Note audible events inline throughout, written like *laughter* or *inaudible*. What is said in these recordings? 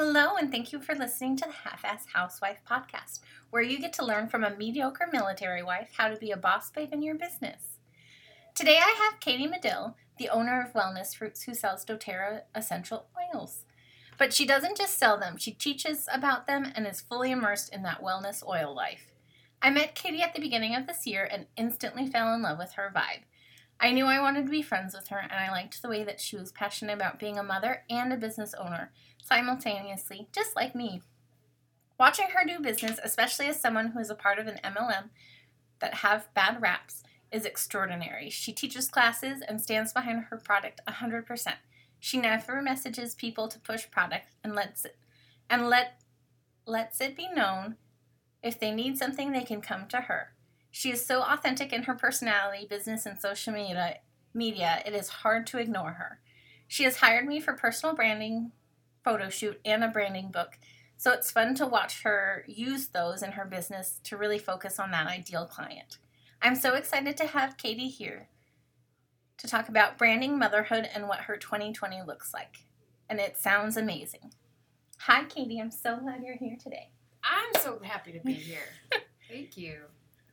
Hello, and thank you for listening to the Half Ass Housewife podcast, where you get to learn from a mediocre military wife how to be a boss babe in your business. Today I have Katie Medill, the owner of Wellness Roots, who sells doTERRA essential oils. But she doesn't just sell them, she teaches about them and is fully immersed in that wellness oil life. I met Katie at the beginning of this year and instantly fell in love with her vibe. I knew I wanted to be friends with her, and I liked the way that she was passionate about being a mother and a business owner simultaneously, just like me. Watching her do business, especially as someone who is a part of an MLM that have bad raps, is extraordinary. She teaches classes and stands behind her product 100%. She never messages people to push product and lets it and let lets it be known if they need something they can come to her. She is so authentic in her personality, business, and social media, media, it is hard to ignore her. She has hired me for personal branding, photo shoot, and a branding book, so it's fun to watch her use those in her business to really focus on that ideal client. I'm so excited to have Katie here to talk about branding, motherhood, and what her 2020 looks like. And it sounds amazing. Hi, Katie. I'm so glad you're here today. I'm so happy to be here. *laughs* Thank you.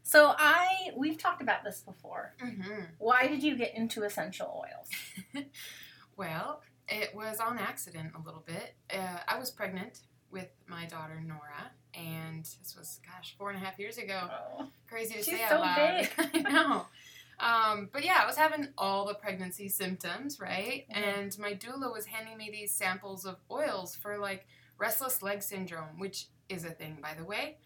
So I we've talked about this before. Mm-hmm. Why did you get into essential oils? *laughs* well, it was on accident a little bit. Uh, I was pregnant with my daughter Nora, and this was gosh four and a half years ago. Oh, Crazy to She's say so out loud. *laughs* I know. Um, but yeah, I was having all the pregnancy symptoms, right? Mhm. And my doula was handing me these samples of oils for like restless leg syndrome, which is a thing, by the way.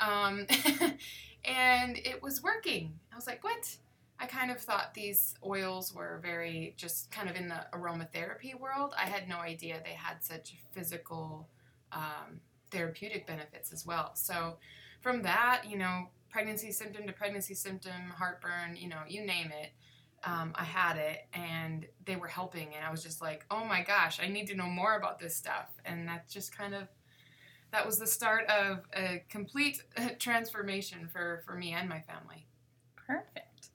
Um, *laughs* and it was working. I was like, what? I kind of thought these oils were very just kind of in the aromatherapy world. I had no idea they had such physical um, therapeutic benefits as well. So from that, you know, pregnancy symptom to pregnancy symptom, heartburn, you know, you name it. Um, I had it and they were helping, and I was just like, oh my gosh, I need to know more about this stuff. And that just kind of that was the start of a complete *laughs* transformation for, for me and my family. perfect.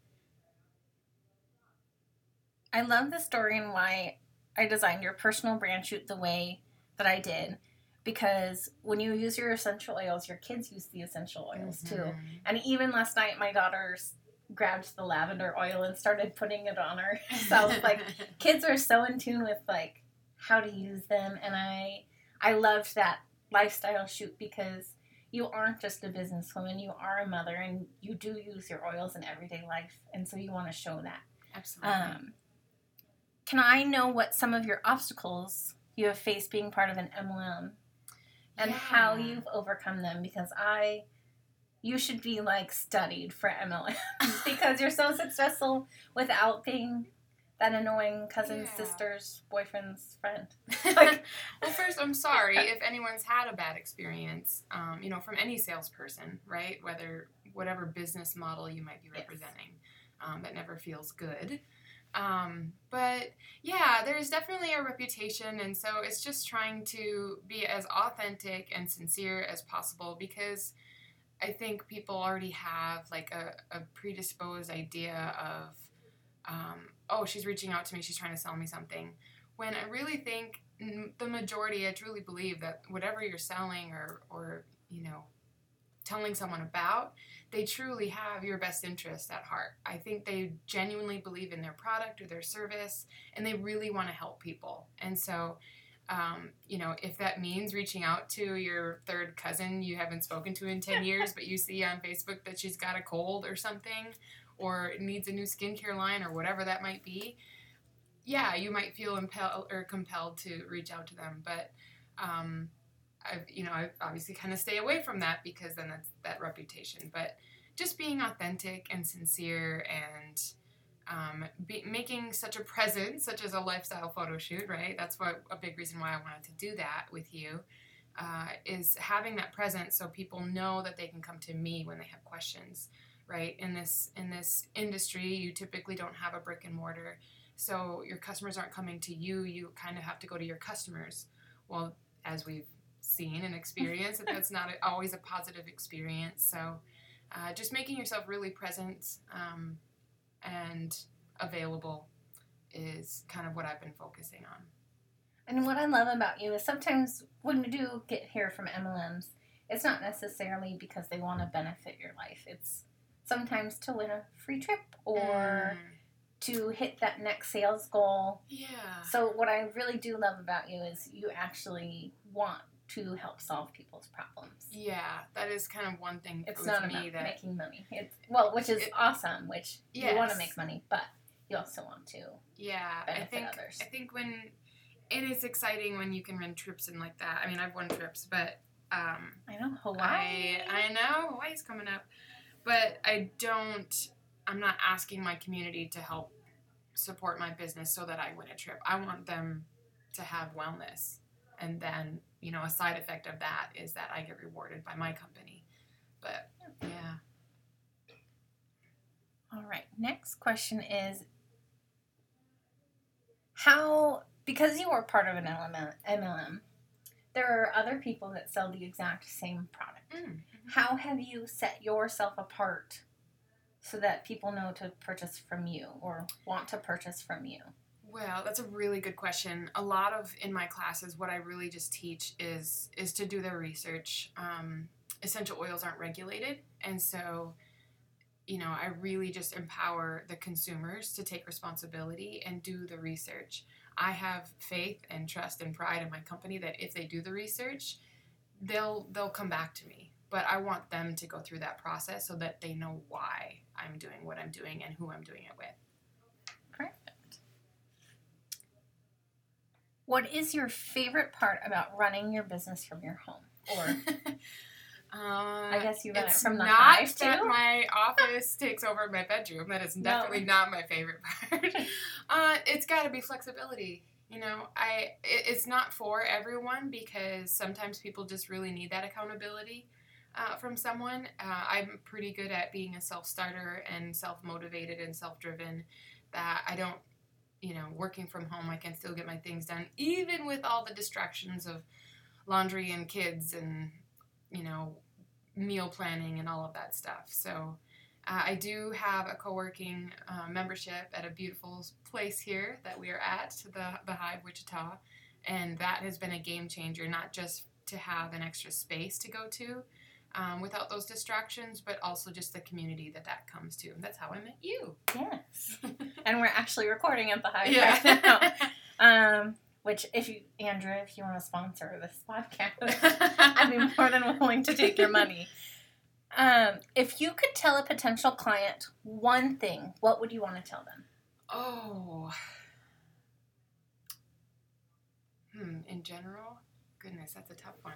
I love the story and why I designed your personal brand shoot the way that I did. Because when you use your essential oils, your kids use the essential oils too. Mhm. And even last night, my daughter's grabbed the lavender oil and started putting it on herself. like *laughs* kids are so in tune with like how to use them, and I I loved that lifestyle shoot because you aren't just a businesswoman, you are a mother, and you do use your oils in everyday life, and so you want to show that. Absolutely. Um, can I know what some of your obstacles you have faced being part of an MLM, and how you've overcome them? Because I, you should be like studied for MLM *laughs* because you're so successful without being that annoying cousin's Yeah. sister's boyfriend's friend. *laughs* like- well, first, I'm sorry if anyone's had a bad experience, um, you know, from any salesperson, right? Whether whatever business model you might be Yes. representing, um, that never feels good. Um, but yeah, there's definitely a reputation, and so it's just trying to be as authentic and sincere as possible because I think people already have like a, a predisposed idea of, um, oh, she's reaching out to me, she's trying to sell me something. When I really think the majority, I truly believe that whatever you're selling or, or you know, telling someone about, they truly have your best interest at heart. I think they genuinely believe in their product or their service, and they really want to help people. And so, um, you know, if that means reaching out to your third cousin you haven't spoken to in 10 *laughs* years, but you see on Facebook that she's got a cold or something, or needs a new skincare line or whatever that might be, yeah, you might feel impelled or compelled to reach out to them. But, um, I, you know, I obviously kind of stay away from that because then that's that reputation. But just being authentic and sincere and um, be, making such a presence, such as a lifestyle photo shoot, right? That's what a big reason why I wanted to do that with you. Uh, is having that presence so people know that they can come to me when they have questions, right? In this in this industry, you typically don't have a brick and mortar, so your customers aren't coming to you. You kind of have to go to your customers. Well, as we've seen and experienced, that's not always a positive experience. So, uh, just making yourself really present um, and available is kind of what I've been focusing on. And what I love about you is sometimes when we do get here from MLMs, it's not necessarily because they want to benefit your life. It's sometimes to win a free trip or Mm, to hit that next sales goal. yeah. So what I really do love about you is you actually want to help solve people's problems. Yeah, that is kind of one thing It's not me about that making money. It's well, which is It- awesome. Which you want to make money, but you also want to. yeah, I benefit think others. I think when it is exciting when you can win trips and like that. I mean, I've won trips, but um, I know Hawaii. I I know Hawaii's coming up, but I don't. I'm not asking my community to help support my business so that I win a trip. I want them to have wellness, and then you know a side effect of that is that I get rewarded by my company. But yeah, All right. Next question is how because you are part of an MLM, MLM there are other people that sell the exact same product. Mm. How have you set yourself apart so that people know to purchase from you or want to purchase from you? Well, that's a really good question. A lot of in my classes, what I really just teach is is to do their research. Um, essential oils aren't regulated, and so you know I really just empower the consumers to take responsibility and do the research. I have faith and trust and pride in my company that if they do the research, they'll they'll come back to me. But I want them to go through that process so that they know why I'm doing what I'm doing and who I'm doing it with. Perfect. What is your favorite part about running your business from your home? Or *laughs* Uh, I guess you run it from the not hive that too? my *laughs* office takes over my bedroom. That is definitely not my favorite *laughs* part. uh, it's got to be flexibility. You know, I it, it's not for everyone because sometimes people just really need that accountability uh, from someone. Uh, I'm pretty good at being a self starter and self motivated and self driven. That I don't, you know, working from home, I can still get my things done even with all the distractions of laundry and kids and you know meal planning and all of that stuff. So uh, I do have a co-working uh, membership at a beautiful place here that we are at, the the Hive Wichita, and that has been a game changer. Not just to have an extra space to go to. Um, without those distractions, but also just the community that that comes to. And that's how I met you. yes. *laughs* and we're actually recording at the hive Yeah. right now. *laughs* Um, which if you Andrew, if you want to sponsor this podcast, *laughs* I'd be more than willing to take your money. Um, if you could tell a potential client one thing, what would you want to tell them? Oh. Hmm, in general? Goodness, that's a tough one.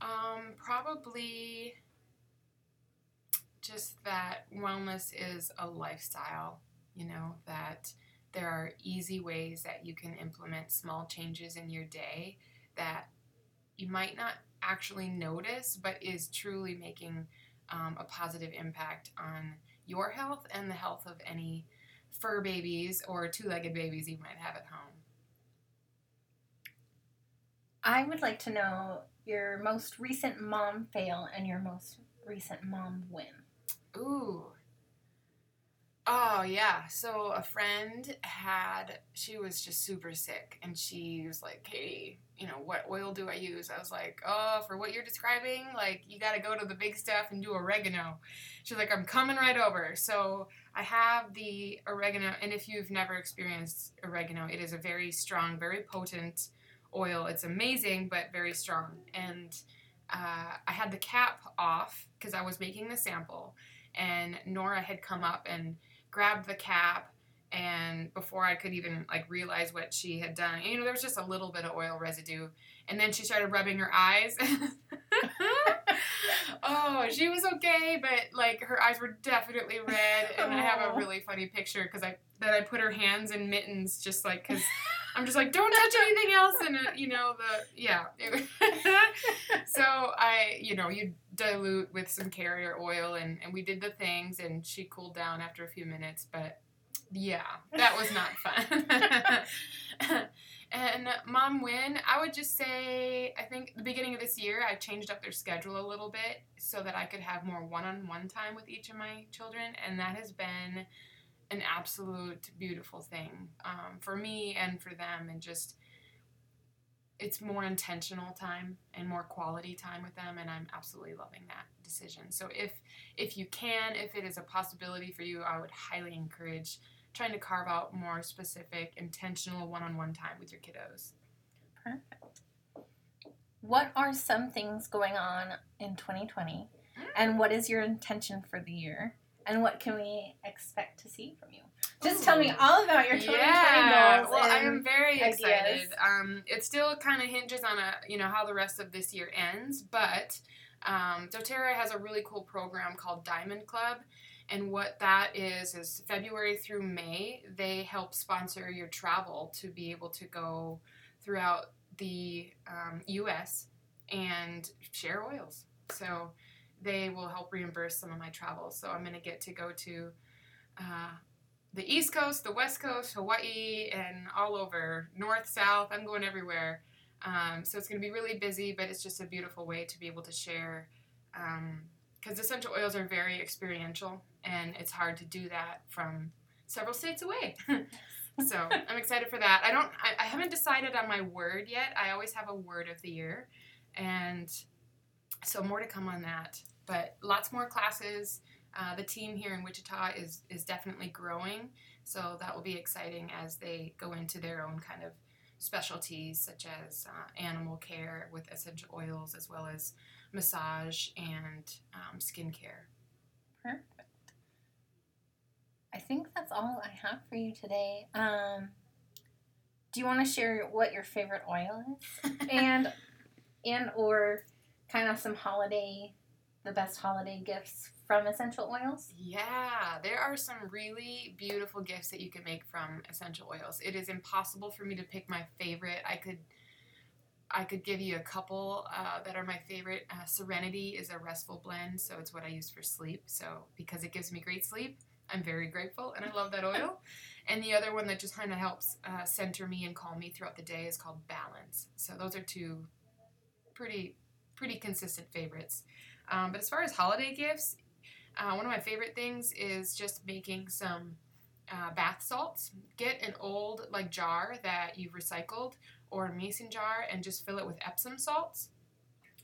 Um, probably just that wellness is a lifestyle, you know, that there are easy ways that you can implement small changes in your day that you might not actually notice, but is truly making um, a positive impact on your health and the health of any fur babies or two legged babies you might have at home. I would like to know your most recent mom fail and your most recent mom win. Ooh. Oh, yeah. So a friend had, she was just super sick and she was like, Katie, you know, what oil do I use? I was like, oh, for what you're describing, like, you got to go to the big stuff and do oregano. She's like, I'm coming right over. So I have the oregano, and if you've never experienced oregano, it is a very strong, very potent oil. It's amazing, but very strong. And uh, I had the cap off because I was making the sample, and Nora had come up and grabbed the cap. And before I could even like realize what she had done, you know, there was just a little bit of oil residue. And then she started rubbing her eyes. *laughs* oh, she was okay, but like her eyes were definitely red. And I have a really funny picture because I that I put her hands in mittens just like because I'm just like, don't touch anything else, and uh, you know the yeah. *laughs* so I, you know, you dilute with some carrier oil, and and we did the things, and she cooled down after a few minutes, but yeah, that was not fun. *laughs* and mom win, I would just say, I think the beginning of this year, I changed up their schedule a little bit so that I could have more one-on-one time with each of my children, and that has been an absolute beautiful thing um, for me and for them and just it's more intentional time and more quality time with them and i'm absolutely loving that decision so if if you can if it is a possibility for you i would highly encourage trying to carve out more specific intentional one-on-one time with your kiddos Perfect. What are some things going on in 2020? Mm. And what is your intention for the year? And what can we expect to see from you? Just tell me all about your 2020 yeah. goals. Well, I am very ideas. excited. Um, it still kind of hinges on a you know how the rest of this year ends, but um, DoTerra has a really cool program called Diamond Club, and what that is is February through May they help sponsor your travel to be able to go throughout the um, U.S. and share oils. So they will help reimburse some of my travel. So I'm going to get to go to. Uh, the East Coast, the West Coast, Hawaii, and all over, north, south. I'm going everywhere. Um, so it's going to be really busy, but it's just a beautiful way to be able to share. Because essential oils are very experiential, and it's hard to do that from several states away. *laughs* *laughs* so I'm excited for that. I don't. I, I haven't decided on my word yet. I always have a word of the year, and so more to come on that. But lots more classes. Uh, the team here in Wichita is is definitely growing, so that will be exciting as they go into their own kind of specialties, such as uh, animal care with essential oils, as well as massage and um, skincare. Perfect. I think that's all I have for you today. Um, do you want to share what your favorite oil is, *laughs* and and or kind of some holiday, the best holiday gifts from essential oils? Yeah, there are some really beautiful gifts that you can make from essential oils. It is impossible for me to pick my favorite. I could I could give you a couple uh, that are my favorite. Uh, Serenity is a restful blend, so it's what I use for sleep. So because it gives me great sleep, I'm very grateful, and I love that oil. *laughs* and the other one that just kind of helps uh, center me and calm me throughout the day is called Balance. So those are two pretty pretty consistent favorites. Um, but as far as holiday gifts, uh, one of my favorite things is just making some uh, bath salts. Get an old like jar that you've recycled or a mason jar and just fill it with Epsom salts.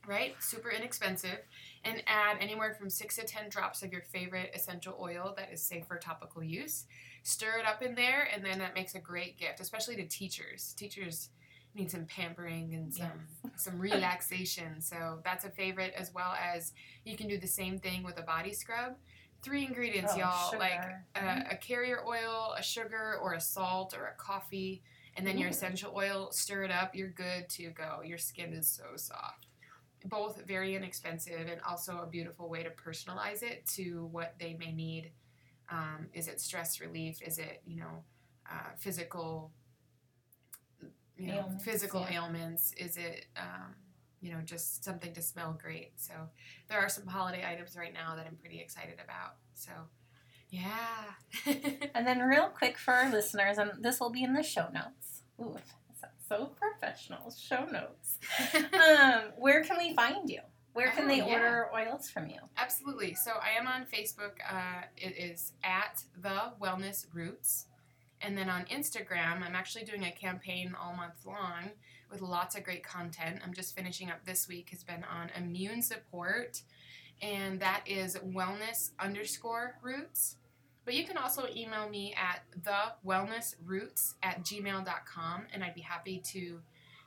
Right, super inexpensive, and add anywhere from six to ten drops of your favorite essential oil that is safe for topical use. Stir it up in there, and then that makes a great gift, especially to teachers. Teachers need some pampering and some some relaxation. So that's a favorite as well as you can do the same thing with a body scrub. Three ingredients, Oh, y'all, like a, mm-hmm. a carrier oil, a sugar, or a salt, or a coffee, and then your essential oil. Stir it up. You're good to go. Your skin is so soft. Both very inexpensive and also a beautiful way to personalize it to what they may need. Um, is it stress relief? Is it you know uh, physical you know Ailments, physical yeah. ailments? Is it um, you know just something to smell great? So there are some holiday items right now that I'm pretty excited about. So yeah. *laughs* And then, real quick for our listeners, and this will be in the show notes. Ooh, so professional. Show notes. *laughs* um, where can we find you? Where can Oh, they yeah. order oils from you? Absolutely. So I am on Facebook. Uh, it is at the Wellness Roots. And then on Instagram, I'm actually doing a campaign all month long with lots of great content. I'm just finishing up this week, has been on immune support, and that is wellness underscore roots. But you can also email me at thewellnessroots wellness roots at gmail.com, and I'd be happy to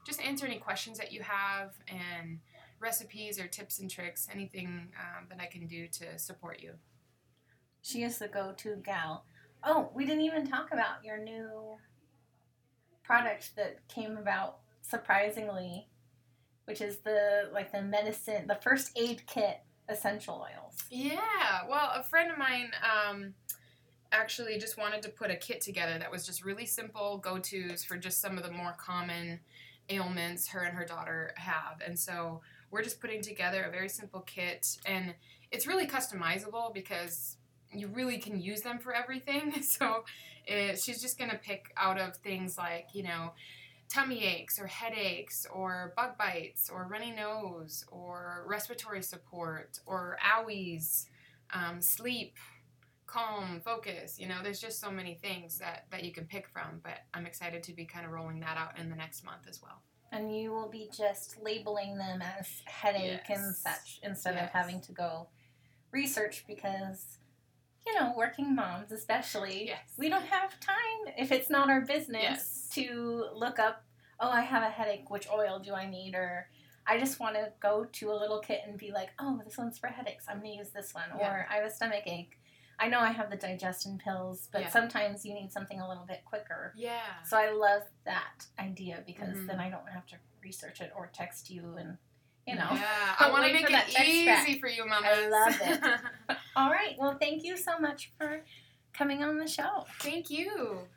just answer any questions that you have and recipes or tips and tricks, anything um, that I can do to support you. She is the go to gal. Oh, we didn't even talk about your new product that came about surprisingly, which is the like the medicine, the first aid kit essential oils. Yeah, well, a friend of mine um, actually just wanted to put a kit together that was just really simple go tos for just some of the more common ailments her and her daughter have. And so we're just putting together a very simple kit, and it's really customizable because you really can use them for everything. *laughs* So it, she's just gonna pick out of things like, you know, tummy aches or headaches or bug bites or runny nose or respiratory support or owies, um, sleep, calm, focus. You know, there's just so many things that, that you can pick from, but I'm excited to be kind of rolling that out in the next month as well. And you will be just labeling them as headache and such instead of having to go research because, you know, working moms especially, Yes. we don't have time if it's not our business Yes. to look up, oh, I have a headache, which oil do I need? Or I just want to go to a little kit and be like, oh, this one's for headaches. I'm going to use this one. Yeah. Or I have a stomach ache. I know I have the digestion pills, but Yeah. sometimes you need something a little bit quicker. Yeah. So I love that idea because Mhm. then I don't have to research it or text you and you know. Yeah, I'll want to make it easy back. for you, mamas. love it. *laughs* All right. Well, thank you so much for coming on the show. Thank you.